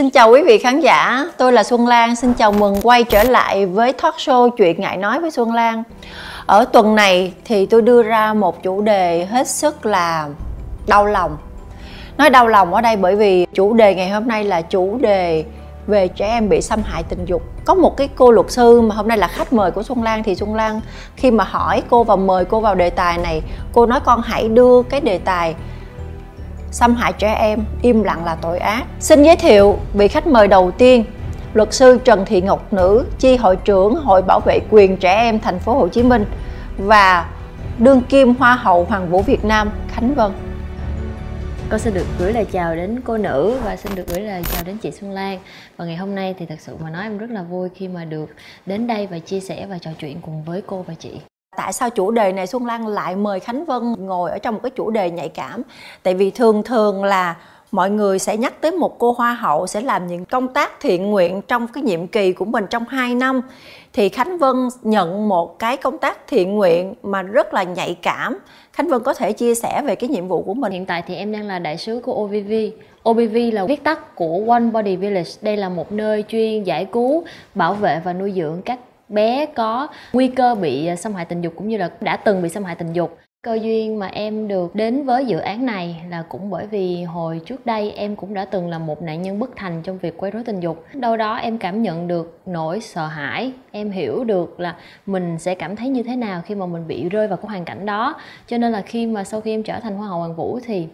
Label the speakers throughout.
Speaker 1: Xin chào quý vị khán giả, tôi là Xuân Lan, xin chào mừng quay trở lại với talk show Chuyện Ngại Nói với Xuân Lan. Ở tuần này thì tôi đưa ra một chủ đề hết sức là đau lòng. Nói đau lòng ở đây bởi vì chủ đề ngày hôm nay là chủ đề về trẻ em bị xâm hại tình dục. Có một cái cô luật sư mà hôm nay là khách mời của xuân lan thì xuân lan khi mà hỏi cô và mời cô vào đề tài này cô nói con hãy đưa cái đề tài xâm hại trẻ em, im lặng là tội ác. Xin giới thiệu vị khách mời đầu tiên, luật sư Trần Thị Ngọc Nữ, chi hội trưởng hội bảo vệ quyền trẻ em thành phố Hồ Chí Minh và đương kim hoa hậu Hoàng vũ Việt Nam, Khánh Vân.
Speaker 2: Con xin được gửi lời chào đến cô nữ và xin được gửi lời chào đến chị Xuân Lan. Và ngày hôm nay thì thật sự mà nói em rất là vui khi mà được đến đây và chia sẻ và trò chuyện cùng với cô và chị
Speaker 1: tại sao chủ đề này Xuân Lan lại mời Khánh Vân ngồi ở trong một cái chủ đề nhạy cảm? Tại vì thường thường là mọi người sẽ nhắc tới một cô hoa hậu sẽ làm những công tác thiện nguyện trong cái nhiệm kỳ của mình trong 2 năm. Thì Khánh Vân nhận một cái công tác thiện nguyện mà rất là nhạy cảm. Khánh Vân có thể chia sẻ về cái nhiệm vụ của mình?
Speaker 2: Hiện tại thì em đang là đại sứ của OVV OBV là viết tắt của One Body Village. Đây là một nơi chuyên giải cứu, bảo vệ và nuôi dưỡng các bé có nguy cơ bị à, xâm hại tình dục cũng như là đã từng bị xâm hại tình dục. Cơ duyên mà em được đến với dự án này là cũng bởi vì hồi trước đây em cũng đã từng là một nạn nhân bất thành trong việc quấy rối tình dục. Đâu đó em cảm nhận được nỗi sợ hãi, em hiểu được là mình sẽ cảm thấy như thế nào khi mà mình bị rơi vào cái hoàn cảnh đó. Cho nên là khi mà sau khi em trở thành hoa hậu hoàng vũ thì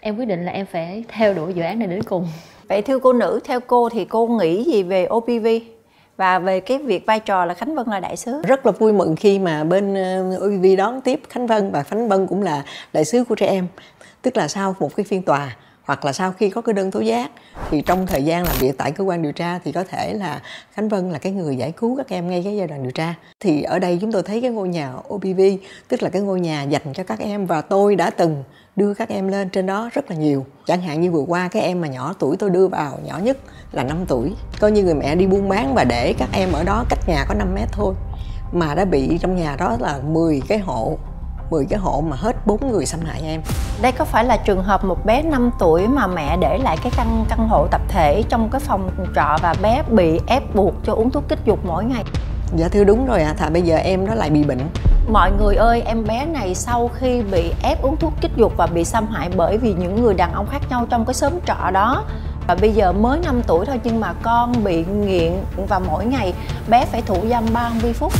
Speaker 2: em quyết định là em phải theo đuổi dự án này đến cùng.
Speaker 1: Vậy thưa cô nữ, theo cô thì cô nghĩ gì về OPV và về cái việc vai trò là Khánh Vân là đại sứ.
Speaker 3: Rất là vui mừng khi mà bên ờ, OVV đón tiếp Khánh Vân và Khánh Vân cũng là đại sứ của trẻ em. Tức là sau một cái phiên tòa hoặc là sau khi có cái đơn tố giác, thì trong thời gian làm việc tại cơ quan điều tra thì có thể là Khánh Vân là cái người giải cứu các em ngay cái giai đoạn điều tra. Thì ở đây chúng tôi thấy cái ngôi nhà OBV tức là cái ngôi nhà dành cho các em và tôi đã từng đưa các em lên trên đó rất là nhiều. Chẳng hạn như vừa qua cái em mà nhỏ tuổi tôi đưa vào, nhỏ nhất là 5 tuổi. Coi như người mẹ đi buôn bán và để các em ở đó cách nhà có 5 mét thôi. Mà đã bị trong nhà đó là 10 cái hộ 10 cái hộ mà hết bốn người xâm hại em.
Speaker 1: Đây có phải là trường hợp một bé 5 tuổi mà mẹ để lại cái căn căn hộ tập thể trong cái phòng trọ và bé bị ép buộc cho uống thuốc kích dục mỗi ngày?
Speaker 3: Dạ thưa đúng rồi ạ à, thà bây giờ em nó lại bị bệnh.
Speaker 1: Mọi người ơi em bé này sau khi bị ép uống thuốc kích dục và bị xâm hại bởi vì những người đàn ông khác nhau trong cái xóm trọ đó. Và bây giờ mới 5 tuổi thôi nhưng mà con bị nghiện và mỗi ngày bé phải thụ dâm 30 phút.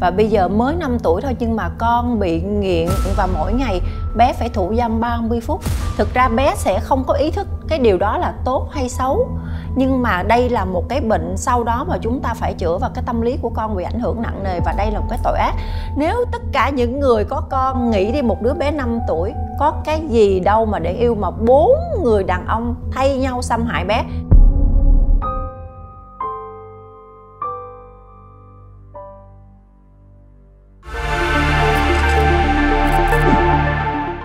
Speaker 1: Và bây giờ mới 5 tuổi thôi nhưng mà con bị nghiện và mỗi ngày bé phải thụ dâm 30 phút. Thực ra bé sẽ không có ý thức cái điều đó là tốt hay xấu nhưng mà đây là một cái bệnh sau đó mà chúng ta phải chữa và cái tâm lý của con bị ảnh hưởng nặng nề và đây là một cái tội ác. Nếu tất cả những người có con nghĩ đi một đứa bé 5 tuổi, có cái gì đâu mà để yêu mà bốn người đàn ông thay nhau xâm hại bé.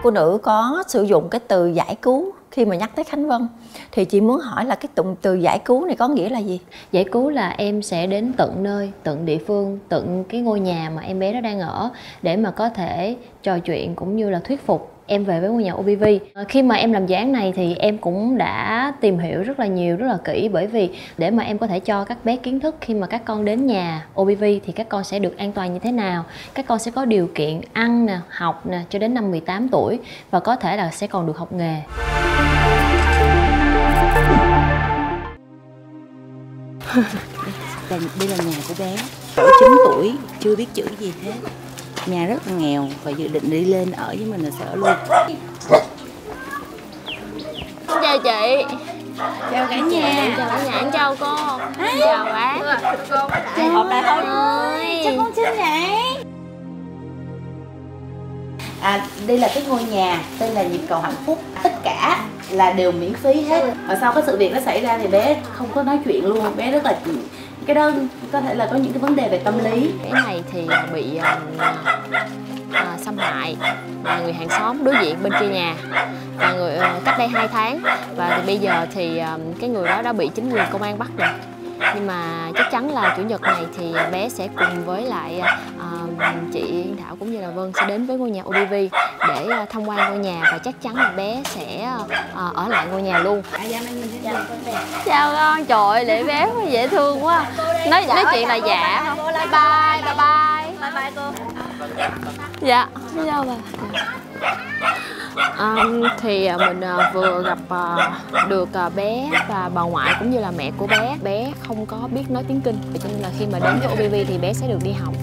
Speaker 1: Cô nữ có sử dụng cái từ giải cứu khi mà nhắc tới Khánh Vân thì chị muốn hỏi là cái tụng từ giải cứu này có nghĩa là gì?
Speaker 2: Giải cứu là em sẽ đến tận nơi, tận địa phương, tận cái ngôi nhà mà em bé đó đang ở để mà có thể trò chuyện cũng như là thuyết phục em về với ngôi nhà OBV ờ, khi mà em làm dự án này thì em cũng đã tìm hiểu rất là nhiều rất là kỹ bởi vì để mà em có thể cho các bé kiến thức khi mà các con đến nhà OBV thì các con sẽ được an toàn như thế nào? Các con sẽ có điều kiện ăn nè học nè cho đến năm 18 tuổi và có thể là sẽ còn được học nghề.
Speaker 4: Đây, đây là nhà của bé. 9 tuổi chưa biết chữ gì hết nhà rất là nghèo và dự định đi lên ở với mình là sẽ ở luôn.
Speaker 2: Chào chị.
Speaker 4: Chào cả nhà.
Speaker 2: Chào cả nhà. Chào cô. Chào bác.
Speaker 4: Chào hộp đại thôi chào con xin vậy à đây là cái ngôi nhà tên là nhịp cầu hạnh phúc. Tất cả là đều miễn phí hết. Và sau cái sự việc nó xảy ra thì bé không có nói chuyện luôn. Bé rất là cái đó có thể là có những cái vấn đề về tâm lý.
Speaker 2: Cái này thì à, bị à, à, xâm hại là người hàng xóm đối diện bên kia nhà và người à, cách đây 2 tháng. Và thì bây giờ thì à, cái người đó đã bị chính quyền công an bắt rồi. Nhưng mà chắc chắn là chủ nhật này thì bé sẽ cùng với lại uh, chị Yên Thảo cũng như là Vân sẽ đến với ngôi nhà OBV để à, tham quan ngôi nhà và chắc chắn là bé sẽ à, ở lại ngôi nhà luôn. Chào con, trời ơi, lễ bé quá dễ thương quá. Nói nói chuyện là dạ không? Bye bye, bye bye.
Speaker 1: bye bye cô
Speaker 2: Dạ, xin chào bà. À, thì à, mình vừa gặp được bé và bà ngoại cũng như là mẹ của bé bé không có biết nói tiếng kinh cho nên là khi mà đến với OBV thì bé sẽ được đi học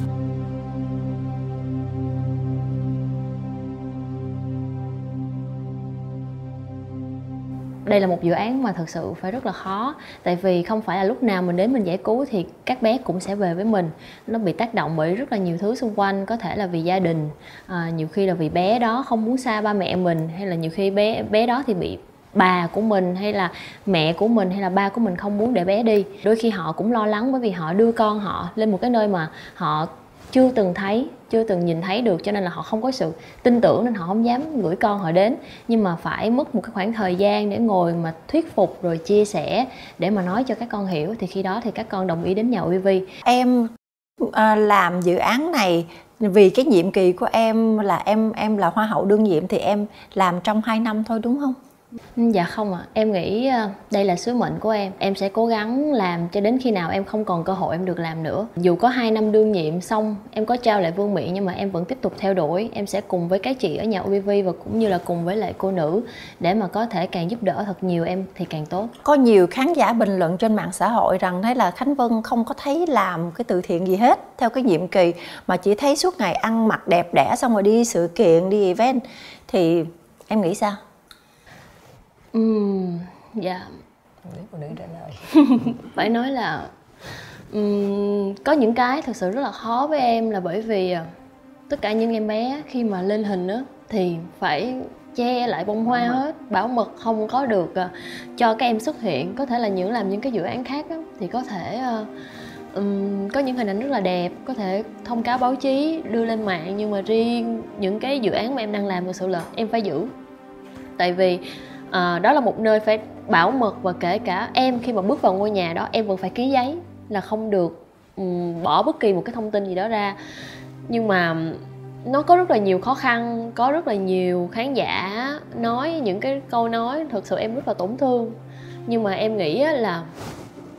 Speaker 2: đây là một dự án mà thực sự phải rất là khó. Tại vì không phải là lúc nào mình đến mình giải cứu thì các bé cũng sẽ về với mình. Nó bị tác động bởi rất là nhiều thứ xung quanh có thể là vì gia đình à, nhiều khi là vì bé đó không muốn xa ba mẹ mình hay là nhiều khi bé bé đó thì bị bà của mình hay là mẹ của mình hay là ba của mình không muốn để bé đi. Đôi khi họ cũng lo lắng bởi vì họ đưa con họ lên một cái nơi mà họ chưa từng thấy chưa từng nhìn thấy được cho nên là họ không có sự tin tưởng nên họ không dám gửi con họ đến. Nhưng mà phải mất một cái khoảng thời gian để ngồi mà thuyết phục rồi chia sẻ để mà nói cho các con hiểu. Thì khi đó thì các con đồng ý đến nhà UV
Speaker 1: em à, làm dự án này vì cái nhiệm kỳ của em là em em là hoa hậu đương nhiệm thì em làm trong 2 năm thôi đúng không?
Speaker 2: Dạ không ạ, à. em nghĩ ờ, đây là sứ mệnh của em. Em sẽ cố gắng làm cho đến khi nào em không còn cơ hội em được làm nữa. Dù có 2 năm đương nhiệm xong em có trao lại vương miện nhưng mà em vẫn tiếp tục theo đuổi. Em sẽ cùng với các chị ở nhà UVV và cũng như là cùng với lại cô nữ Để mà có thể càng giúp đỡ thật nhiều em thì càng tốt.
Speaker 1: Có nhiều khán giả bình luận trên mạng xã hội rằng thấy là Khánh Vân không có thấy làm cái từ thiện gì hết Theo cái nhiệm kỳ mà chỉ thấy suốt ngày ăn mặc đẹp đẽ xong rồi đi sự kiện, đi event. Thì em nghĩ sao?
Speaker 2: Dạ.
Speaker 3: Phụ nữ trả lời
Speaker 2: phải nói là ừm, có những cái thực sự rất là khó với em là bởi vì à, tất cả những em bé khi mà lên hình á thì phải che lại bông hoa hết bảo mật không có được à, cho các em xuất hiện. Có thể là những làm những cái dự án khác á, thì có thể à, ừm, có những hình ảnh rất là đẹp có thể thông cáo báo chí đưa lên mạng nhưng mà riêng những cái dự án mà em đang làm thực sự là em phải giữ. Tại vì à, đó là một nơi phải bảo mật và kể cả em khi mà bước vào ngôi nhà đó em vẫn phải ký giấy là không được um, bỏ bất kỳ một cái thông tin gì đó ra. Nhưng mà nó có rất là nhiều khó khăn có rất là nhiều khán giả nói những cái câu nói thật sự em rất là tổn thương. Nhưng mà em nghĩ là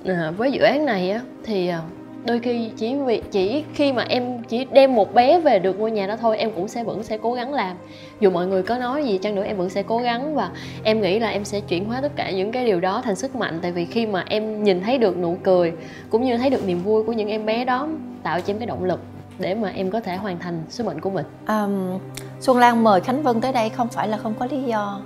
Speaker 2: à, với dự án này thì à, đôi khi chỉ vì chỉ khi mà em chỉ đem một bé về được ngôi nhà đó thôi em cũng sẽ vẫn sẽ cố gắng làm. Dù mọi người có nói gì chăng nữa em vẫn sẽ cố gắng và em nghĩ là em sẽ chuyển hóa tất cả những cái điều đó thành sức mạnh. Tại vì khi mà em nhìn thấy được nụ cười cũng như thấy được niềm vui của những em bé đó tạo cho em cái động lực để mà em có thể hoàn thành sứ mệnh của mình.
Speaker 1: Um, Xuân Lan mời Khánh Vân tới đây không phải là không có lý do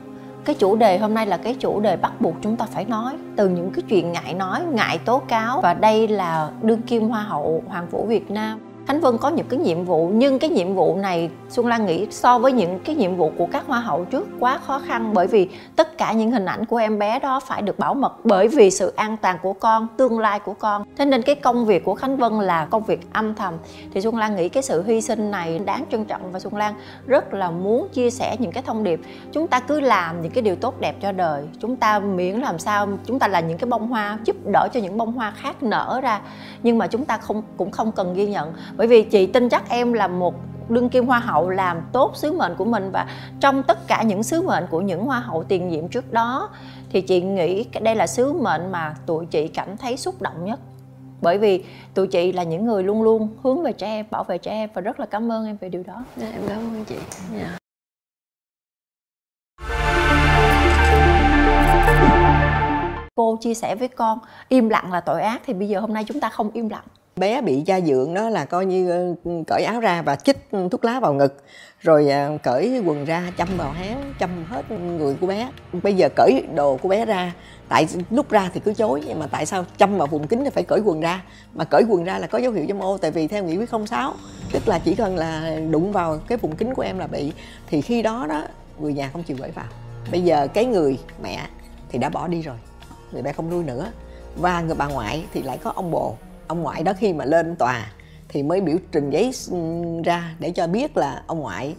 Speaker 1: cái chủ đề hôm nay là cái chủ đề bắt buộc chúng ta phải nói. Từ những cái chuyện ngại nói, ngại tố cáo. Và đây là đương kim hoa hậu hoàng vũ việt nam. Khánh Vân có những cái nhiệm vụ nhưng cái nhiệm vụ này Xuân Lan nghĩ so với những cái nhiệm vụ của các hoa hậu trước quá khó khăn bởi vì tất cả những hình ảnh của em bé đó phải được bảo mật bởi vì sự an toàn của con, tương lai của con. Thế nên cái công việc của Khánh Vân là công việc âm thầm thì Xuân Lan nghĩ cái sự hy sinh này đáng trân trọng và Xuân Lan rất là muốn chia sẻ những cái thông điệp. Chúng ta cứ làm những cái điều tốt đẹp cho đời. Chúng ta miễn làm sao chúng ta là những cái bông hoa giúp đỡ cho những bông hoa khác nở ra nhưng mà chúng ta không cũng không cần ghi nhận bởi vì chị tin chắc em là một đương kim hoa hậu làm tốt sứ mệnh của mình và trong tất cả những sứ mệnh của những hoa hậu tiền nhiệm trước đó thì chị nghĩ đây là sứ mệnh mà tụi chị cảm thấy xúc động nhất bởi vì tụi chị là những người luôn luôn hướng về trẻ em bảo vệ trẻ em và rất là cảm ơn em về điều đó
Speaker 2: dạ, em cảm ơn chị yeah. Dạ.
Speaker 1: cô chia sẻ với con im lặng là tội ác thì bây giờ hôm nay chúng ta không im lặng
Speaker 3: bé bị da dượng đó là coi như ờ, cởi áo ra và chích thuốc lá vào ngực, rồi ờ, cởi quần ra châm vào háng châm hết người của bé. Bây giờ cởi đồ của bé ra, tại lúc ra thì cứ chối, nhưng mà tại sao châm vào vùng kính thì phải cởi quần ra? Mà cởi quần ra là có dấu hiệu châm ô, tại vì theo nghị quyết 06 tức là chỉ cần là đụng vào cái vùng kính của em là bị. Thì khi đó đó, người nhà không chịu gửi vào. Bây giờ cái người mẹ thì đã bỏ đi rồi, người mẹ không nuôi nữa. Và người bà ngoại thì lại có ông bồ ông ngoại đó khi mà lên tòa thì mới biểu trình giấy ừ, ra để cho biết là ông ngoại.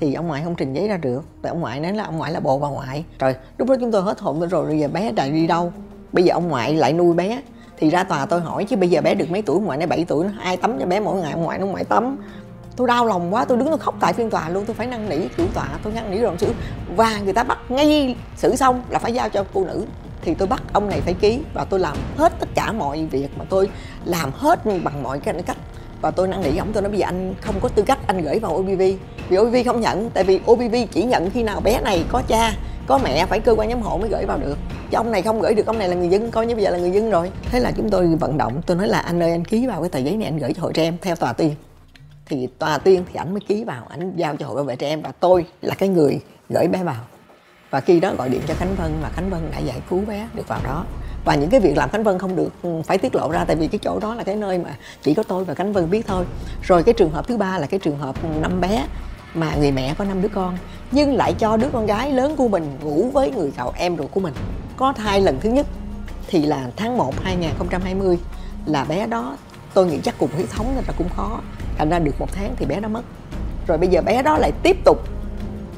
Speaker 3: Thì ông ngoại không trình giấy ra được. Tại ông ngoại nói là ông ngoại là bồ bà ngoại. Rồi lúc đó chúng tôi hết hồn rồi, bây giờ bé đã đi đâu? Bây giờ ông ngoại lại nuôi bé. Thì ra tòa tôi hỏi, chứ bây giờ bé được mấy tuổi? Ông ngoại nói 7 tuổi. Ai tắm cho bé mỗi ngày? Ông ngoại nó ngoại tắm. Tôi đau lòng quá, tôi đứng tôi khóc tại phiên tòa luôn, tôi phải năn nỉ chủ tòa, tôi năn nỉ rồi xử và người ta bắt ngay xử xong là phải giao cho phụ nữ thì tôi bắt ông này phải ký và tôi làm hết tất cả mọi việc mà tôi làm hết bằng mọi cái cách. Và tôi năn nỉ ông, tôi nói bây giờ anh không có tư cách anh gửi vào OBV vì OBV không nhận, tại vì OBV chỉ nhận khi nào bé này có cha, có mẹ phải cơ quan giám hộ mới gửi vào được. Chứ ông này không gửi được, ông này là người dân, coi như bây giờ là người dân rồi. Thế là chúng tôi vận động, tôi nói là anh ơi, anh ký vào cái tờ giấy này anh gửi cho hội trẻ em theo tòa tuyên. Thì tòa tuyên thì ảnh mới ký vào, ảnh giao cho hội bảo vệ trẻ em và tôi là cái người gửi bé vào và khi đó gọi điện cho khánh vân và khánh vân đã giải cứu bé được vào đó. Và những cái việc làm khánh vân không được ừ, phải tiết lộ ra tại vì cái chỗ đó là cái nơi mà chỉ có tôi và khánh vân biết thôi. Rồi cái trường hợp thứ ba là cái trường hợp năm bé mà người mẹ có năm đứa con, nhưng lại cho đứa con gái lớn của mình ngủ với người cậu em ruột của mình. Có thai lần thứ nhất thì là tháng 1 2020 là bé đó, tôi nghĩ chắc cùng huyết thống nên là cũng khó. Thành ra được một tháng thì bé đó mất. Rồi bây giờ bé đó lại tiếp tục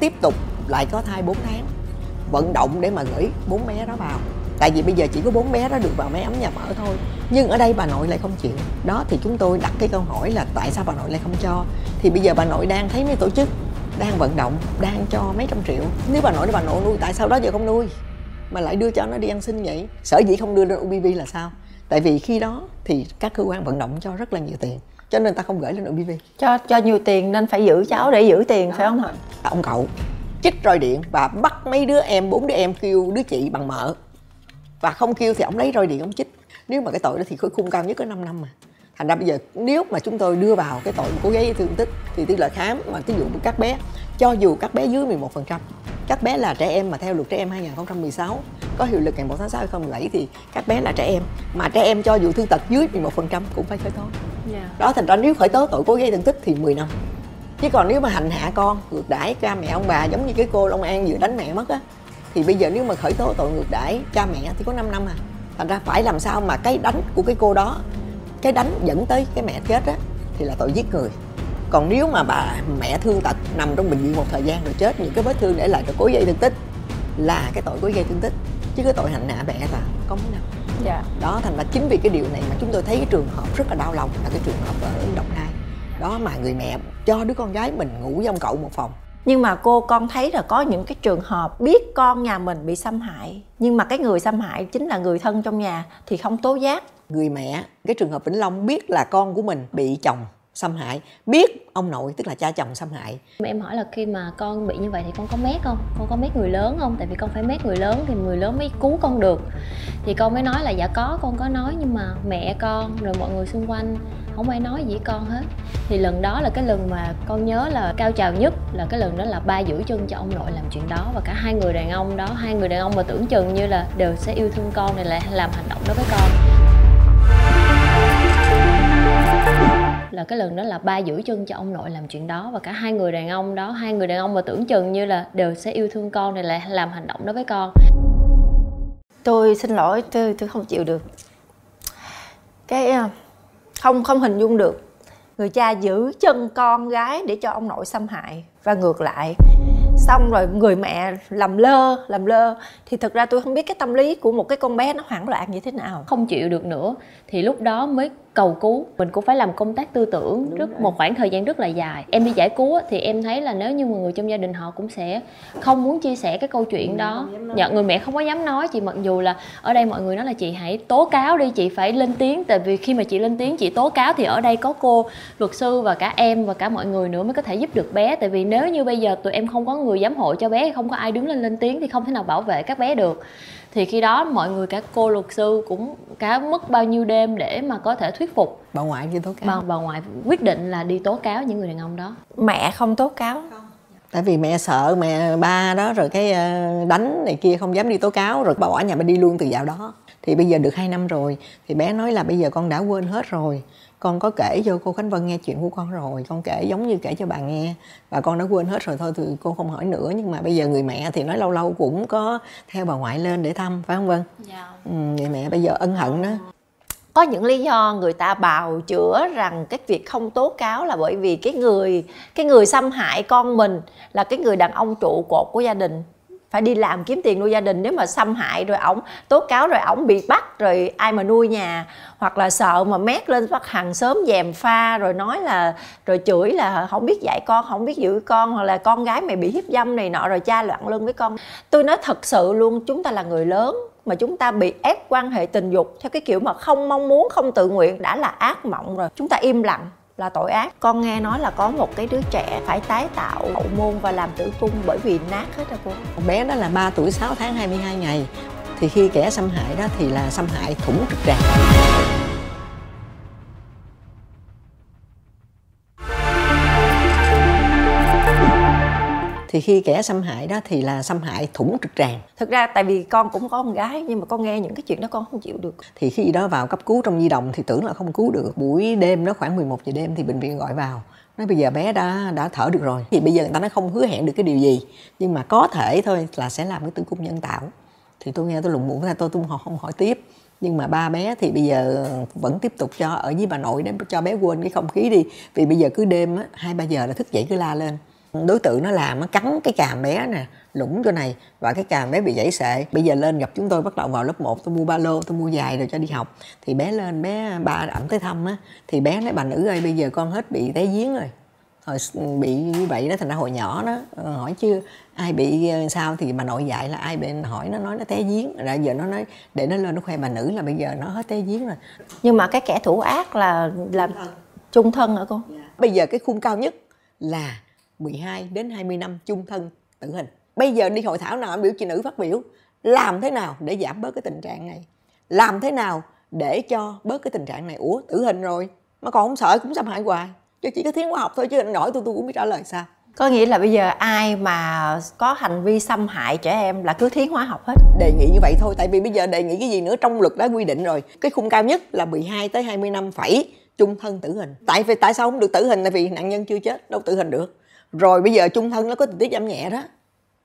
Speaker 3: tiếp tục lại có thai 4 tháng vận động để mà gửi bốn bé đó vào. Tại vì bây giờ chỉ có bốn bé đó được vào máy ấm nhà mở thôi. Nhưng ở đây bà nội lại không chịu. Đó thì chúng tôi đặt cái câu hỏi là tại sao bà nội lại không cho? Thì bây giờ bà nội đang thấy mấy tổ chức đang vận động đang cho mấy trăm triệu. Nếu bà nội nói bà nội nuôi tại sao đó giờ không nuôi? Mà lại đưa cho nó đi ăn xin vậy? Sở dĩ không đưa lên UBV là sao? Tại vì khi đó thì các cơ quan vận động cho rất là nhiều tiền cho nên ta không gửi lên UBV
Speaker 1: cho cho nhiều tiền nên phải giữ cháu để giữ tiền phải không ạ?
Speaker 3: Ông cậu chích roi điện và bắt mấy đứa em bốn đứa em kêu đứa chị bằng mợ. Và không kêu thì ông lấy roi điện ông chích. Nếu mà cái tội đó thì khối khung cao nhất có 5 năm mà. Thành ra bây giờ nếu mà chúng tôi đưa vào cái tội cố gây thương tích thì tỷ lệ khám mà ví dụ của các bé cho dù các bé dưới 11 phần trăm các bé là trẻ em mà theo luật trẻ em 2016 có hiệu lực ngày 1 tháng 6 2017 thì các bé là trẻ em. Mà trẻ em cho dù thương tật dưới 11 phần trăm cũng phải khởi tố. Yeah. đó thành ra nếu khởi tố tội cố gây thương tích thì 10 năm chứ còn nếu mà hành hạ con ngược đãi cha mẹ ông bà giống như cái cô Long An vừa đánh mẹ mất á thì bây giờ nếu mà khởi tố tội ngược đãi cha mẹ thì có 5 năm à. Thành ra phải làm sao mà cái đánh của cái cô đó cái đánh dẫn tới cái mẹ chết á thì là tội giết người. Còn nếu mà bà mẹ thương tật nằm trong bệnh viện một thời gian rồi chết những cái vết thương để lại rồi cố gây thương tích là cái tội cố gây thương tích. Chứ cái tội hành hạ mẹ là có mấy năm. Dạ. đó thành ra chính vì cái điều này mà chúng tôi thấy cái trường hợp rất là đau lòng là cái trường hợp ở đồng nai đó mà người mẹ cho đứa con gái mình ngủ với ông cậu một phòng.
Speaker 1: Nhưng mà cô con thấy là có những cái trường hợp biết con nhà mình bị xâm hại nhưng mà cái người xâm hại chính là người thân trong nhà thì không tố giác.
Speaker 3: Người mẹ cái trường hợp vĩnh long biết là con của mình bị chồng xâm hại biết ông nội tức là cha chồng xâm hại.
Speaker 2: Em hỏi là khi mà con bị như vậy thì con có mét không? Con có mét người lớn không? Tại vì con phải mét người lớn thì người lớn mới cứu con được. Thì con mới nói là dạ có con có nói nhưng mà mẹ con rồi mọi người xung quanh không ai nói gì với con hết. Thì lần đó là cái lần mà con nhớ là cao trào nhất, là cái lần đó là ba giữ chân cho ông nội làm chuyện đó. Và cả hai người đàn ông đó, hai người đàn ông mà tưởng chừng như là đều sẽ yêu thương con này, lại làm hành động đó với con. Là cái lần đó là ba giữ chân cho ông nội làm chuyện đó. Và cả hai người đàn ông đó, hai người đàn ông mà tưởng chừng như là đều sẽ yêu thương con này, lại làm hành động đó với con.
Speaker 1: Tôi xin lỗi, tôi tôi không chịu được. Cái à, không không hình dung được. Người cha giữ chân con gái để cho ông nội xâm hại và ngược lại. Xong rồi người mẹ làm lơ làm lơ. Thì thực ra tôi không biết cái tâm lý của một cái con bé nó hoảng loạn như thế nào.
Speaker 2: Không chịu được nữa. Thì lúc đó mới cầu cứu. Mình cũng phải làm công tác tư tưởng Đúng rất rồi. một khoảng thời gian rất là dài. Em đi giải cứu thì em thấy là nếu như người trong gia đình họ cũng sẽ không muốn chia sẻ cái câu chuyện đó. dạ người mẹ không có dám nói. Chị mặc dù là ở đây mọi người nói là chị hãy tố cáo đi chị phải lên tiếng. Tại vì khi mà chị lên tiếng chị tố cáo thì ở đây có cô luật sư và cả em và cả mọi người nữa mới có thể giúp được bé. Tại vì nếu như bây giờ tụi em không có người giám hộ cho bé không có ai đứng lên lên tiếng thì không thể nào bảo vệ các bé được thì khi đó mọi người cả cô luật sư cũng cả mất bao nhiêu đêm để mà có thể thuyết phục.
Speaker 3: Bà ngoại đi tố cáo.
Speaker 2: Bà, bà ngoại quyết định là đi tố cáo những người đàn ông đó.
Speaker 1: Mẹ không tố cáo.
Speaker 3: Tại vì mẹ sợ mẹ ba đó rồi cái ờ, đánh này kia không dám đi tố cáo rồi bà bỏ nhà bà đi luôn từ dạo đó. Thì bây giờ được 2 năm rồi thì bé nói là bây giờ con đã quên hết rồi con có kể cho cô Khánh Vân nghe chuyện của con rồi. Con kể giống như kể cho bà nghe. Và con đã quên hết rồi thôi thì cô không hỏi nữa. Nhưng mà bây giờ người mẹ thì nói lâu lâu cũng có theo bà ngoại lên để thăm phải không Vân? Dạ. Ừ, người mẹ bây giờ ân hận đó.
Speaker 1: Có những lý do người ta bào chữa rằng cái việc không tố cáo là bởi vì cái người cái người xâm hại con mình là cái người đàn ông trụ cột của gia đình phải đi làm kiếm tiền nuôi gia đình. Nếu mà xâm hại rồi ổng, tố cáo rồi ổng bị bắt rồi ai mà nuôi nhà, hoặc là sợ mà mét lên bắt hàng sớm dèm pha rồi nói là, rồi chửi là không biết dạy con, không biết giữ con, hoặc là con gái mày bị hiếp dâm này nọ, rồi cha loạn lưng với con. Tôi nói thật sự luôn, chúng ta là người lớn mà chúng ta bị ép quan hệ tình dục theo cái kiểu mà không mong muốn, không tự nguyện, đã là ác mộng rồi. Chúng ta im lặng là tội ác. Con nghe nói là có một cái đứa trẻ phải tái tạo hậu môn và làm tử cung bởi vì nát hết rồi cô.
Speaker 3: Bé đó là 3 tuổi 6 tháng 22 ngày. Thì khi kẻ xâm hại đó thì là xâm hại thủng trực tràng. Thì khi kẻ xâm hại đó thì là xâm hại thủng trực tràng.
Speaker 1: Thực ra tại vì con cũng có con gái nhưng mà con nghe những cái chuyện đó con không chịu được.
Speaker 3: Thì khi đó vào cấp cứu trong di động thì tưởng là không cứu được. Buổi đêm đó khoảng 11 giờ đêm thì bệnh viện gọi vào. Nói bây giờ bé đã đã thở được rồi. Thì bây giờ người ta nói không hứa hẹn được cái điều gì. Nhưng mà có thể thôi là sẽ làm cái tử cung nhân tạo. Thì tôi nghe tôi lụng bụng ra tôi tôi không, không hỏi tiếp. Nhưng mà ba bé thì bây giờ vẫn tiếp tục cho ở với bà nội để cho bé quên cái không khí đi. Vì bây giờ cứ đêm á hai ba giờ là thức dậy cứ la lên đối tượng nó làm nó cắn cái càm bé nè lũng chỗ này và cái càm bé bị gãy sệ. Bây giờ lên gặp chúng tôi bắt đầu vào lớp 1 tôi mua ba lô tôi mua giày rồi cho đi học. Thì bé lên bé ba ẩm tới thăm á thì bé nói bà nữ ơi bây giờ con hết bị té giếng rồi. Hồi bị như vậy đó thành ra hồi nhỏ đó ờ, hỏi chưa ai bị ờ, sao? Thì bà nội dạy là ai bị hỏi nó nói nó té giếng. Rồi giờ nó nói để nó lên nó khoe bà nữ là bây giờ nó hết té giếng rồi.
Speaker 1: Nhưng mà cái kẻ thủ ác là làm chung thân. hả cô?
Speaker 3: Bây giờ cái khung cao nhất là 12 đến 20 năm chung thân tử hình. Bây giờ đi hội thảo nào biểu chị nữ phát biểu? Làm thế nào để giảm bớt cái tình trạng này? Làm thế nào để cho bớt cái tình trạng này? Ủa tử hình rồi mà còn không sợ cũng xâm hại hoài. Chứ chỉ có thiên khoa học thôi chứ anh hỏi tôi tôi cũng biết trả lời sao.
Speaker 1: Có nghĩa là bây giờ ai mà có hành vi xâm hại trẻ em là cứ thiến hóa học hết.
Speaker 3: Đề nghị như vậy thôi tại vì bây giờ đề nghị cái gì nữa? Trong luật đã quy định rồi. Cái khung cao nhất là 12 tới 20 năm phải chung thân tử hình. Tại vì tại sao không được tử hình? Tại vì nạn nhân chưa chết đâu tử hình được rồi bây giờ chung thân nó có tình tiết giảm nhẹ đó.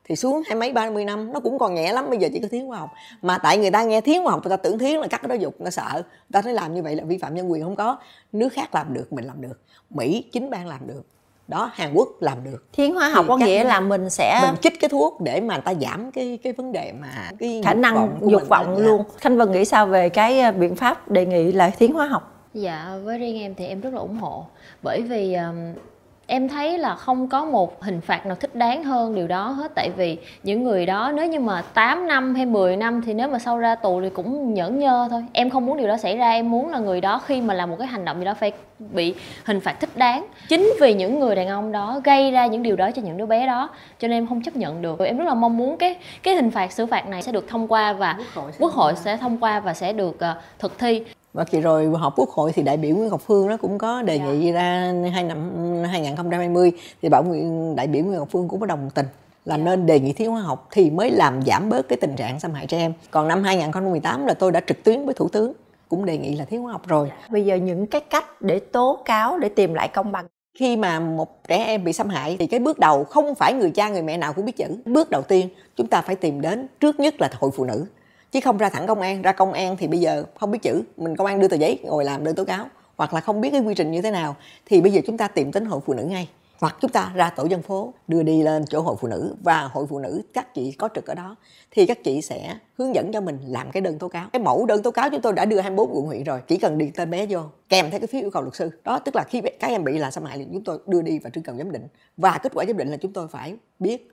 Speaker 3: Thì xuống hai mấy ba mươi năm nó cũng còn nhẹ lắm bây giờ chỉ có thiến khoa học. Mà tại người ta nghe thiến khoa học người ta tưởng thiến là cắt cái đó dục người ta sợ. Người ta thấy làm như vậy là vi phạm nhân quyền không có. Nước khác làm được mình làm được. Mỹ chính bang làm được. Đó hàn quốc làm được.
Speaker 1: Thiến hóa học
Speaker 3: Thì
Speaker 1: có nghĩa là mình sẽ
Speaker 3: mình chích cái thuốc để mà người ta giảm cái cái vấn đề mà cái
Speaker 1: khả
Speaker 3: dục
Speaker 1: năng
Speaker 3: vọng
Speaker 1: dục vọng luôn. Khanh vân nghĩ sao về cái ờ, biện pháp đề nghị là thiến hóa học?
Speaker 2: Dạ, với riêng em thì em rất là ủng hộ. Bởi vì um, em thấy là không có một hình phạt nào thích đáng hơn điều đó hết. Tại vì những người đó nếu như mà 8 năm hay 10 năm thì nếu mà sau ra tù thì cũng nhẫn nhơ thôi. Em không muốn điều đó xảy ra, em muốn là người đó khi mà làm một cái hành động gì đó phải bị hình phạt thích đáng. Chính vì những người đàn ông đó gây ra những điều đó cho những đứa bé đó Cho nên em không chấp nhận được. Em rất là mong muốn cái cái hình phạt xử phạt này sẽ được thông qua và Quốc hội sẽ thông qua và sẽ được ờ, thực thi
Speaker 3: Và kỳ rồi họp quốc hội thì đại biểu Nguyễn Ngọc Phương nó cũng có đề nghị ra hai năm 2020 thì bảo Nguyễn đại biểu Nguyễn Ngọc Phương cũng có đồng tình là nên đề nghị thiếu hóa học thì mới làm giảm bớt cái tình trạng xâm hại trẻ em. Còn năm 2018 là tôi đã trực tuyến với thủ tướng cũng đề nghị là thiếu hóa học rồi.
Speaker 1: bây giờ những cái cách để tố cáo để tìm lại công bằng
Speaker 3: Khi mà một trẻ em bị xâm hại thì cái bước đầu không phải người cha người mẹ nào cũng biết chữ. Bước đầu tiên chúng ta phải tìm đến trước nhất là hội phụ nữ. Chứ không ra thẳng công an, ra công an thì bây giờ không biết chữ, mình công an đưa tờ giấy ngồi làm đơn tố cáo hoặc là không biết cái quy trình như thế nào thì bây giờ chúng ta tìm đến hội phụ nữ ngay. Hoặc chúng ta ra tổ dân phố đưa đi lên chỗ hội phụ nữ và hội phụ nữ các chị có trực ở đó thì các chị sẽ hướng dẫn cho mình làm cái đơn tố cáo. Cái mẫu đơn tố cáo chúng tôi đã đưa 24 quận huyện rồi chỉ cần điền tên bé vô kèm theo cái phiếu yêu cầu luật sư. Đó tức là khi các em bị là xâm hại thì chúng tôi đưa đi và trưng cầu giám định. Và kết quả giám định là chúng tôi phải biết.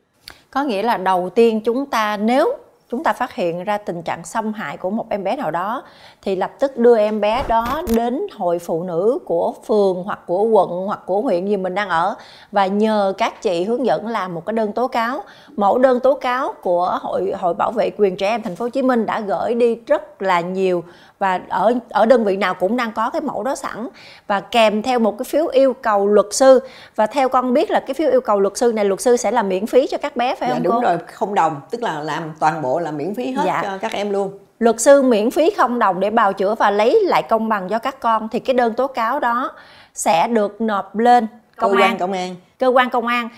Speaker 1: Có nghĩa là đầu tiên chúng ta nếu chúng ta phát hiện ra tình trạng xâm hại của một em bé nào đó, thì lập tức đưa em bé đó đến hội phụ nữ của phường hoặc của quận hoặc của huyện gì mình đang ở. Và nhờ các chị hướng dẫn làm một cái đơn tố cáo. Mẫu đơn tố cáo của hội hội bảo vệ quyền trẻ em thành phố Hồ Chí Minh đã gửi đi rất là nhiều và ở ở đơn vị nào cũng đang có cái mẫu đó sẵn. Và kèm theo một cái phiếu yêu cầu luật sư. Và theo con biết là cái phiếu yêu cầu luật sư này luật sư sẽ là miễn phí cho các bé phải
Speaker 3: dạ
Speaker 1: không
Speaker 3: đúng
Speaker 1: cô?
Speaker 3: rồi không đồng. Tức là làm toàn bộ là miễn phí hết
Speaker 1: Dạ.
Speaker 3: cho các em luôn.
Speaker 1: Luật sư miễn phí không đồng để bào chữa và lấy lại công bằng cho các con. Thì cái đơn tố cáo đó sẽ được nộp lên công
Speaker 3: cơ
Speaker 1: an.
Speaker 3: quan công an.
Speaker 1: Cơ quan công an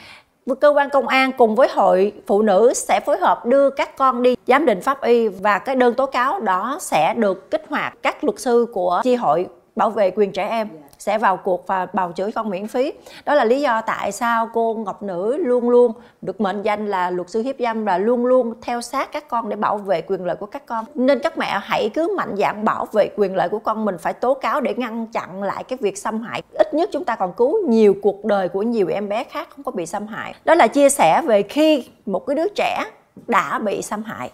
Speaker 1: cơ quan công an cùng với hội phụ nữ sẽ phối hợp đưa các con đi giám định pháp y và cái đơn tố cáo đó sẽ được kích hoạt các luật sư của chi hội bảo vệ quyền trẻ em sẽ vào cuộc và bào chữa con miễn phí. Đó là lý do tại sao cô ngọc nữ luôn luôn được mệnh danh là luật sư hiếp dâm là luôn luôn theo sát các con để bảo vệ quyền lợi của các con. Nên các mẹ hãy cứ mạnh dạn bảo vệ quyền lợi của con mình phải tố cáo để ngăn chặn lại cái việc xâm hại. Ít nhất chúng ta còn cứu nhiều cuộc đời của nhiều em bé khác không có bị xâm hại. Đó là chia sẻ về khi một cái đứa trẻ đã bị xâm hại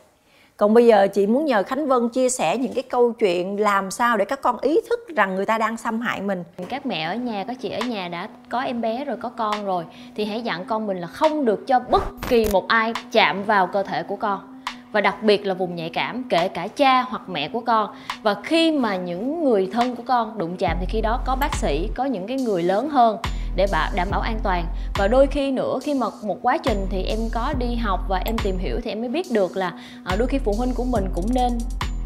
Speaker 1: còn bây giờ chị muốn nhờ khánh vân chia sẻ những cái câu chuyện làm sao để các con ý thức rằng người ta đang xâm hại mình.
Speaker 2: Các mẹ ở nhà có chị ở nhà đã có em bé rồi, có con rồi, thì hãy dặn con mình là không được cho bất kỳ một ai chạm vào cơ thể của con. Và đặc biệt là vùng nhạy cảm, kể cả cha hoặc mẹ của con. Và khi mà những người thân của con đụng chạm thì khi đó có bác sĩ, có những cái người lớn hơn để đảm bảo an toàn. Và đôi khi nữa, khi mà một quá trình thì em có đi học và em tìm hiểu thì em mới biết được là à, đôi khi phụ huynh của mình cũng nên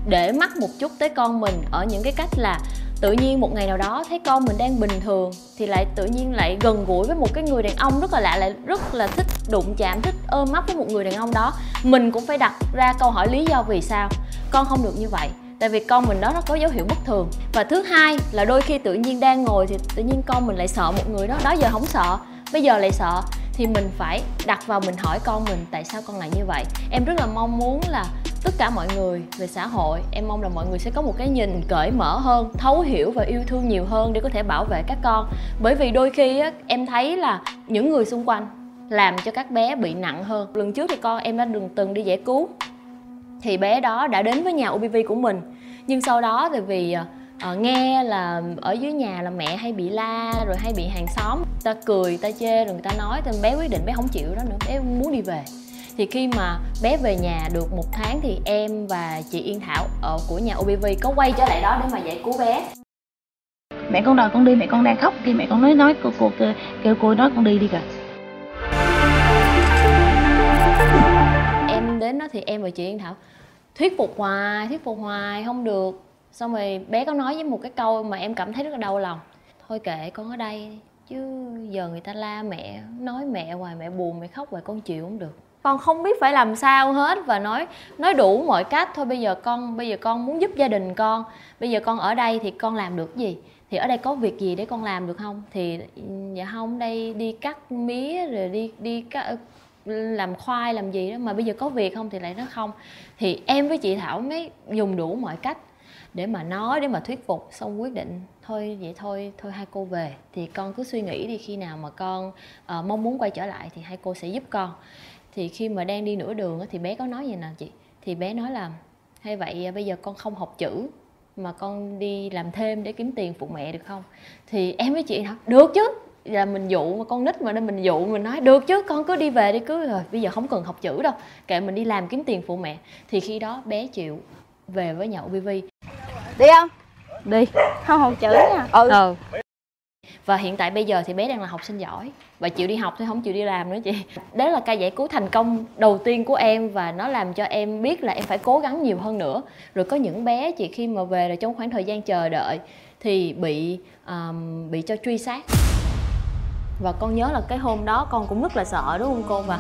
Speaker 2: để mắt một chút tới con mình ở những cái cách là tự nhiên một ngày nào đó thấy con mình đang bình thường thì lại tự nhiên lại gần gũi với một cái người đàn ông rất là lạ, lại rất là thích đụng chạm, thích ôm ấp với một người đàn ông đó. Mình cũng phải đặt ra câu hỏi lý do vì sao. Con không được như vậy tại vì con mình đó nó có dấu hiệu bất thường. Và thứ hai là đôi khi tự nhiên đang ngồi thì tự nhiên con mình lại sợ một người đó đó giờ không sợ. Bây giờ lại sợ thì mình phải đặt vào mình hỏi con mình tại sao con lại như vậy. Em rất là mong muốn là tất cả mọi người về xã hội em mong là mọi người sẽ có một cái nhìn cởi mở hơn thấu hiểu và yêu thương nhiều hơn để có thể bảo vệ các con. Bởi vì đôi khi á, em thấy là những người xung quanh làm cho các bé bị nặng hơn. Lần trước thì con em đã từng từng đi giải cứu thì bé đó đã đến với nhà UBV của mình. Nhưng sau đó thì vì uh, nghe là ở dưới nhà là mẹ hay bị la rồi hay bị hàng xóm ta cười ta chê rồi người ta nói thì bé quyết định bé không chịu đó nữa bé muốn đi về. Thì khi mà bé về nhà được một tháng thì em và chị Yên Thảo ở của nhà UBV có quay trở lại đó để mà giải cứu bé.
Speaker 4: Mẹ con đòi con đi mẹ con đang khóc khi mẹ con nói nói cô cô kêu, kêu cô nói con đi đi kìa.
Speaker 2: Đến đó thì em và chị Yên Thảo thuyết phục hoài thuyết phục hoài không được. Xong rồi bé có nói với một cái câu mà em cảm thấy rất là đau lòng. Thôi kệ con ở đây chứ giờ người ta la mẹ nói mẹ hoài mẹ buồn mẹ khóc hoài con chịu không được. Con không biết phải làm sao hết và nói nói đủ mọi cách thôi bây giờ con bây giờ con muốn giúp gia đình con bây giờ con ở đây thì con làm được gì? Thì ở đây có việc gì để con làm được không? Thì dạ không đây đi cắt mía rồi đi đi cắt, làm khoai làm gì đó mà bây giờ có việc không thì lại nó không. Thì em với chị thảo mới dùng đủ mọi cách để mà nói để mà thuyết phục xong quyết định thôi vậy thôi thôi hai cô về. Thì con cứ suy nghĩ đi khi nào mà con uh, mong muốn quay trở lại thì hai cô sẽ giúp con. Thì khi mà đang đi nửa đường thì bé có nói gì nè chị thì bé nói là hay vậy à, bây giờ con không học chữ mà con đi làm thêm để kiếm tiền phụ mẹ được không? Thì em với chị nói được chứ là mình dụ mà con nít mà nên mình dụ mình nói được chứ con cứ đi về đi cứ rồi bây giờ không cần học chữ đâu. Kệ mình đi làm kiếm tiền phụ mẹ. Thì khi đó bé chịu về với nhà OPV
Speaker 4: đi không? Đi. Không học chữ nha.
Speaker 2: Ừ. ừ. Và hiện tại bây giờ thì bé đang là học sinh giỏi. Và chịu đi học thôi không chịu đi làm nữa chị. Đó là ca giải cứu thành công đầu tiên của em và nó làm cho em biết là em phải cố gắng nhiều hơn nữa. Rồi có những bé chị khi mà về rồi trong khoảng thời gian chờ đợi thì bị um, bị cho truy sát và con nhớ là cái hôm đó con cũng rất là sợ đúng không cô? Và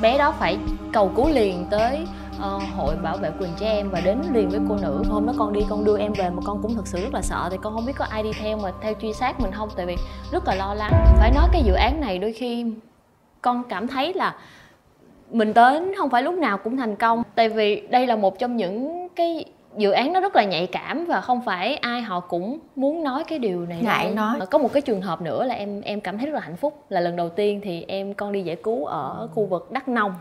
Speaker 2: bé đó phải cầu cứu liền tới uh, hội bảo vệ quyền trẻ em và đến liền với cô nữ. Hôm đó con đi con đưa em về mà con cũng thực sự rất là sợ. Thì con không biết có ai đi theo mà theo truy sát mình không? Tại vì rất là lo lắng. Phải nói cái dự án này đôi khi con cảm thấy là mình đến không phải lúc nào cũng thành công. Tại vì đây là một trong những cái dự án nó rất là nhạy cảm và không phải ai họ cũng muốn nói cái điều này
Speaker 1: ngại nói.
Speaker 2: Có một cái trường hợp nữa là em em cảm thấy rất là hạnh phúc. Là lần đầu tiên thì em con đi giải cứu ở khu vực đắk nông.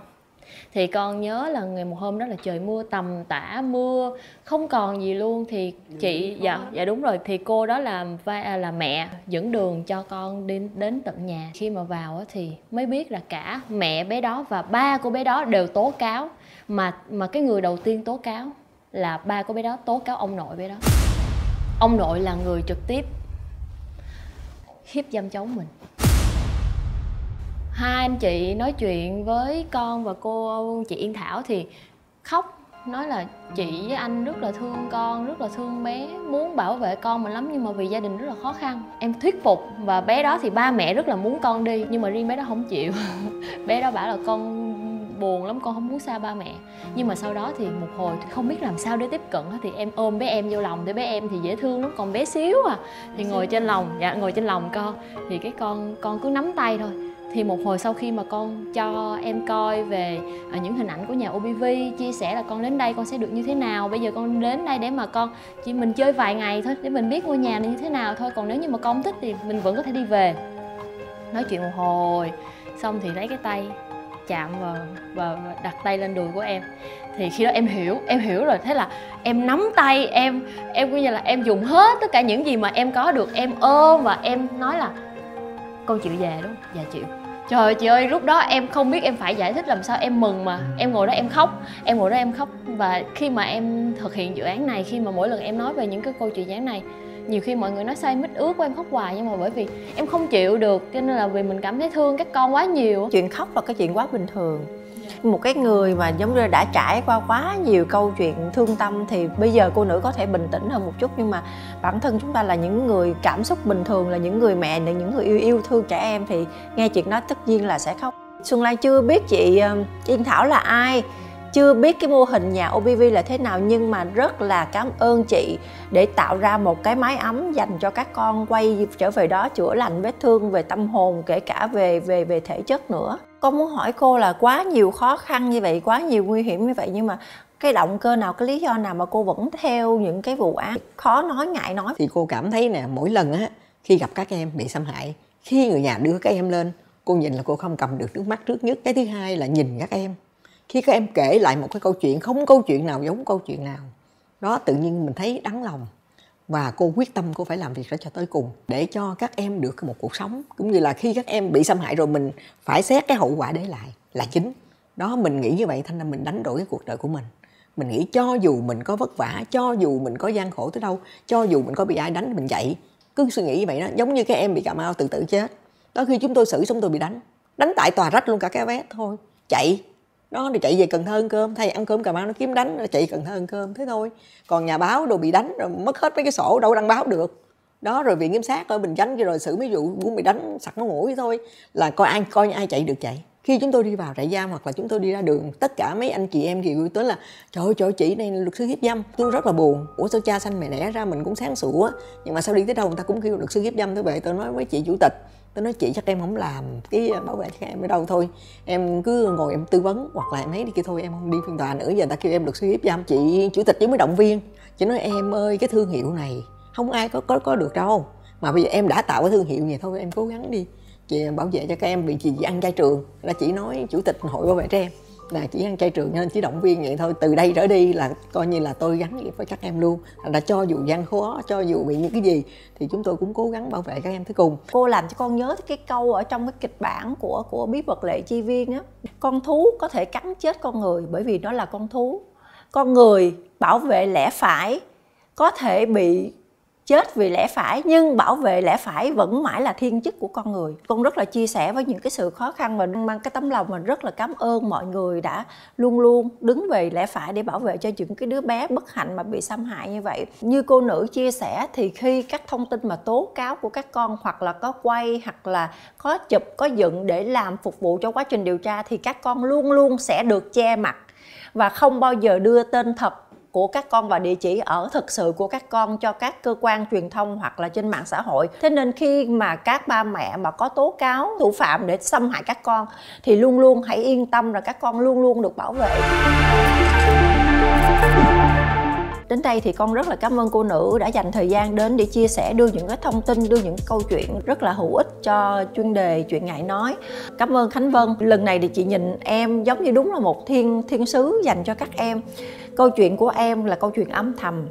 Speaker 2: Thì con nhớ là ngày một hôm đó là trời mưa tầm tã mưa không còn gì luôn. Thì chị dạ dạ đúng rồi. Thì cô đó là là mẹ dẫn đường cho con đi đến tận nhà. Khi mà vào thì mới biết là cả mẹ bé đó và ba cô bé đó đều tố cáo. Mà mà cái người đầu tiên tố cáo là ba của bé đó tố cáo ông nội bé đó. Ông nội là người trực tiếp hiếp dâm cháu mình. Hai anh chị nói chuyện với con và cô chị Yên Thảo thì khóc, nói là chị với anh rất là thương con, rất là thương bé, muốn bảo vệ con mình lắm nhưng mà vì gia đình rất là khó khăn. Em thuyết phục và bé đó thì ba mẹ rất là muốn con đi, nhưng mà riêng bé đó không chịu. Bé đó bảo là con buồn lắm con không muốn xa ba mẹ. Nhưng mà sau đó thì một hồi không biết làm sao để tiếp cận thì em ôm bé em vô lòng để bé em thì dễ thương lắm còn bé xíu à thì ngồi trên lòng dạ ngồi trên lòng con. Thì cái con con cứ nắm tay thôi. Thì một hồi sau khi mà con cho em coi về à, những hình ảnh của nhà OBV chia sẻ là con đến đây con sẽ được như thế nào bây giờ con đến đây để mà con chỉ mình chơi vài ngày thôi để mình biết ngôi nhà này như thế nào thôi còn nếu như mà con thích thì mình vẫn có thể đi về. Nói chuyện một hồi xong thì lấy cái tay chạm vào và đặt tay lên đùi của em. Thì khi đó em hiểu em hiểu rồi. Thế là em nắm tay, em em coi như là em dùng hết tất cả những gì mà em có được. Em ôm và em nói là, con chịu về đúng không dạ chịu. Trời ơi, chị ơi, lúc đó em không biết em phải giải thích làm sao. Em mừng mà. Em ngồi đó em khóc. Em ngồi đó em khóc. Và khi mà em thực hiện dự án này, khi mà mỗi lần em nói về những cái câu chuyện dự án này nhiều khi mọi người nói say mít ướt của em khóc hoài nhưng mà bởi vì em không chịu được, cho nên là vì mình cảm thấy thương các con quá nhiều.
Speaker 1: Chuyện khóc là cái chuyện quá bình thường. Một cái người mà giống như đã trải qua quá nhiều câu chuyện thương tâm thì bây giờ cô nữ có thể bình tĩnh hơn một chút, nhưng mà bản thân chúng ta là những người cảm xúc bình thường, là những người mẹ, là những người yêu yêu thương trẻ em thì nghe chuyện đó tất nhiên là sẽ khóc. Xuân lan chưa biết chị ờ, yên thảo là ai chưa biết cái mô hình nhà OBV là thế nào, nhưng mà rất là cảm ơn chị để tạo ra một cái mái ấm dành cho các con quay trở về đó, chữa lành vết thương về tâm hồn, kể cả về về về thể chất nữa. Con muốn hỏi cô là quá nhiều khó khăn như vậy, quá nhiều nguy hiểm như vậy, nhưng mà cái động cơ nào, cái lý do nào mà cô vẫn theo những cái vụ án? Khó nói, ngại nói.
Speaker 3: Thì cô cảm thấy nè, mỗi lần á, khi gặp các em bị xâm hại, khi người nhà đưa các em lên, cô nhìn là cô không cầm được nước mắt trước nhất. Cái thứ hai là nhìn các em khi các em kể lại một cái câu chuyện, không câu chuyện nào giống câu chuyện nào. Đó, tự nhiên mình thấy đắng lòng. Và cô quyết tâm cô phải làm việc đó cho tới cùng. Để cho các em được một cuộc sống. Cũng như là khi các em bị xâm hại rồi, mình phải xét cái hậu quả để lại là chính. Đó, mình nghĩ như vậy, thành ra mình đánh đổi cái cuộc đời của mình. Mình nghĩ cho dù mình có vất vả, cho dù mình có gian khổ tới đâu, cho dù mình có bị ai đánh, mình chạy cứ suy nghĩ như vậy đó, giống như các em bị cà mau tự tử chết. Đó, khi chúng tôi xử xong tôi bị đánh. Đánh tại tòa rách luôn cả cái vé thôi. Chạy đó thì chạy về cần thơ ăn cơm. Thay ăn cơm cà mau nó kiếm đánh, nó chạy cần thơ ăn cơm. Thế thôi. Còn nhà báo đồ bị đánh, rồi mất hết mấy cái sổ, đâu đăng báo được. Đó, rồi viện kiểm sát ở bình chánh rồi xử mấy vụ cũng bị đánh, sặc nó mũi thôi. Là coi ai coi ai chạy được chạy. Khi chúng tôi đi vào trại giam hoặc là chúng tôi đi ra đường, tất cả mấy anh chị em thì gửi tới là, trời ơi, trời chị này luật sư hiếp dâm. Tôi rất là buồn. Ủa, sao cha sanh mẹ đẻ ra mình cũng sáng sủa? Nhưng mà sau đi tới đâu người ta cũng kêu luật sư hiếp dâm. Tới vậy tôi nói với chị chủ tịch tôi nói chị chắc em không làm, cái bảo vệ cho em ở đâu thôi. Em cứ ngồi em tư vấn hoặc là em ấy đi kia thôi, em không đi phiên tòa nữa. Giờ người ta kêu em được suy hiếp dâm chị chủ tịch chứ mới động viên. Chị nói, em ơi, cái thương hiệu này, không ai có có có được đâu. Mà bây giờ em đã tạo cái thương hiệu vậy thôi, em cố gắng đi, chị bảo vệ cho các em bị chị ăn chay trường. Là chị nói, chủ tịch hội bảo vệ trẻ em là chỉ ăn chay trường nên chỉ động viên vậy thôi. Từ đây trở đi là coi như là tôi gắn nghiệp với các em luôn. Là cho dù gian khó, cho dù bị những cái gì, thì chúng tôi cũng cố gắng bảo vệ các em tới cùng.
Speaker 1: Cô làm cho con nhớ cái câu ở trong cái kịch bản của của bí vật lệ chi viên á. Con thú có thể cắn chết con người bởi vì nó là con thú. Con người bảo vệ lẽ phải có thể bị chết vì lẽ phải, nhưng bảo vệ lẽ phải vẫn mãi là thiên chức của con người. Con rất là chia sẻ với những cái sự khó khăn và mang cái tấm lòng mình rất là cảm ơn mọi người đã luôn luôn đứng về lẽ phải để bảo vệ cho những cái đứa bé bất hạnh mà bị xâm hại như vậy. Như cô nữ chia sẻ thì khi các thông tin mà tố cáo của các con hoặc là có quay hoặc là có chụp, có dựng để làm phục vụ cho quá trình điều tra thì các con luôn luôn sẽ được che mặt và không bao giờ đưa tên thật của các con và địa chỉ ở thực sự của các con cho các cơ quan truyền thông hoặc là trên mạng xã hội. Thế nên khi mà các ba mẹ mà có tố cáo thủ phạm để xâm hại các con, thì luôn luôn hãy yên tâm là các con luôn luôn được bảo vệ. Đến đây thì con rất là cảm ơn cô nữ đã dành thời gian đến để chia sẻ, đưa những cái thông tin, đưa những câu chuyện rất là hữu ích cho chuyên đề chuyện ngại nói. Cảm ơn khánh vân. Lần này thì chị nhìn em giống như đúng là một thiên thiên sứ dành cho các em câu chuyện của em là câu chuyện âm thầm.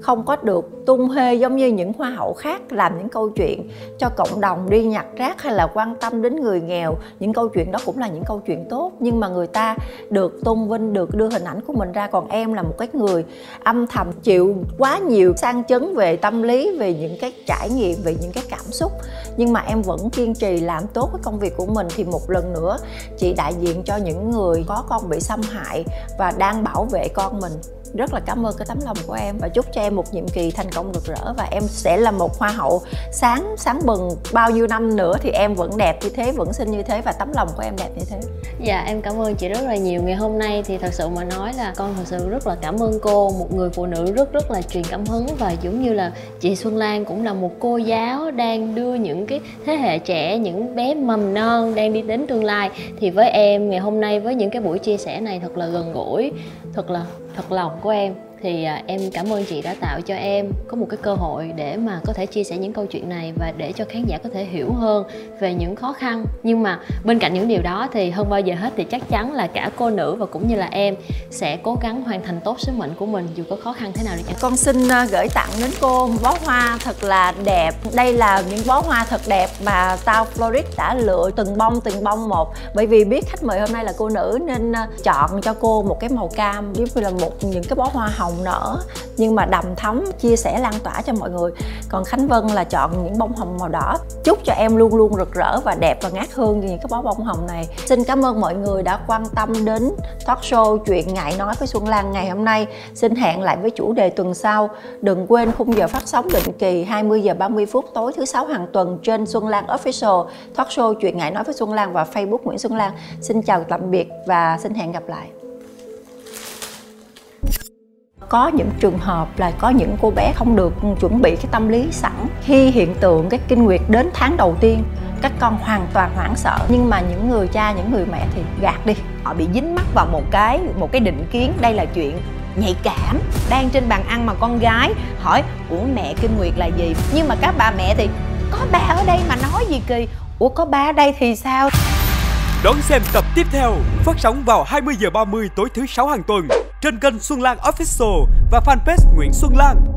Speaker 1: Không có được tung hê giống như những hoa hậu khác làm những câu chuyện cho cộng đồng đi nhặt rác hay là quan tâm đến người nghèo. Những câu chuyện đó cũng là những câu chuyện tốt, nhưng mà người ta được tôn vinh, được đưa hình ảnh của mình ra. Còn em là một cái người âm thầm, chịu quá nhiều sang chấn về tâm lý, về những cái trải nghiệm, về những cái cảm xúc nhưng mà em vẫn kiên trì làm tốt cái công việc của mình. Thì một lần nữa, chị đại diện cho những người có con bị xâm hại và đang bảo vệ con mình rất là cảm ơn cái tấm lòng của em và chúc cho em một nhiệm kỳ thành công rực rỡ và em sẽ là một hoa hậu. Sáng sáng bừng bao nhiêu năm nữa thì em vẫn đẹp như thế, vẫn xinh như thế và tấm lòng của em đẹp như thế.
Speaker 2: Dạ em cảm ơn chị rất là nhiều. Ngày hôm nay thì thật sự mà nói là con thật sự rất là cảm ơn cô, một người phụ nữ rất rất là truyền cảm hứng và giống như là chị Xuân Lan cũng là một cô giáo đang đưa những cái thế hệ trẻ, những bé mầm non đang đi đến tương lai. Thì với em, ngày hôm nay với những cái buổi chia sẻ này thật là gần gũi, thật là thật lòng của em thì à, em cảm ơn chị đã tạo cho em có một cái cơ hội để mà có thể chia sẻ những câu chuyện này và để cho khán giả có thể hiểu hơn về những khó khăn. Nhưng mà bên cạnh những điều đó thì hơn bao giờ hết thì chắc chắn là cả cô nữ và cũng như là em sẽ cố gắng hoàn thành tốt sứ mệnh của mình dù có khó khăn thế nào đi chăng.
Speaker 1: Con xin à, gửi tặng đến cô một bó hoa thật là đẹp. Đây là những bó hoa thật đẹp mà tao Florid đã lựa từng bông từng bông một. Bởi vì biết khách mời hôm nay là cô nữ nên à, chọn cho cô một cái màu cam, giống như là một những cái bó hoa hồng nở, nhưng mà đầm thắm chia sẻ lan tỏa cho mọi người. Còn khánh vân là chọn những bông hồng màu đỏ. Chúc cho em luôn luôn rực rỡ và đẹp và ngát hương như những cái bó bông hồng này. Xin cảm ơn mọi người đã quan tâm đến talk show chuyện ngại nói với xuân lan ngày hôm nay. Xin hẹn lại với chủ đề tuần sau. Đừng quên khung giờ phát sóng định kỳ 20 giờ 30 phút tối thứ sáu hàng tuần trên Xuân Lan Official, talk show chuyện ngại nói với Xuân Lan và Facebook Nguyễn Xuân Lan. Xin chào tạm biệt và xin hẹn gặp lại có những trường hợp là có những cô bé không được chuẩn bị cái tâm lý sẵn. Khi hiện tượng cái kinh nguyệt đến tháng đầu tiên, các con hoàn toàn hoảng sợ. Nhưng mà những người cha, những người mẹ thì gạt đi.
Speaker 5: Họ bị dính mắc vào một cái một cái định kiến. Đây là chuyện nhạy cảm. Đang trên bàn ăn mà con gái hỏi, ủa, mẹ kinh nguyệt là gì? Nhưng mà các bà mẹ thì, có ba ở đây mà nói gì kỳ? Ủa, có ba ở đây thì sao?
Speaker 6: Đón xem tập tiếp theo phát sóng vào 20 giờ 30 tối thứ sáu hàng tuần trên kênh Xuân Lan Official và fanpage Nguyễn Xuân Lan.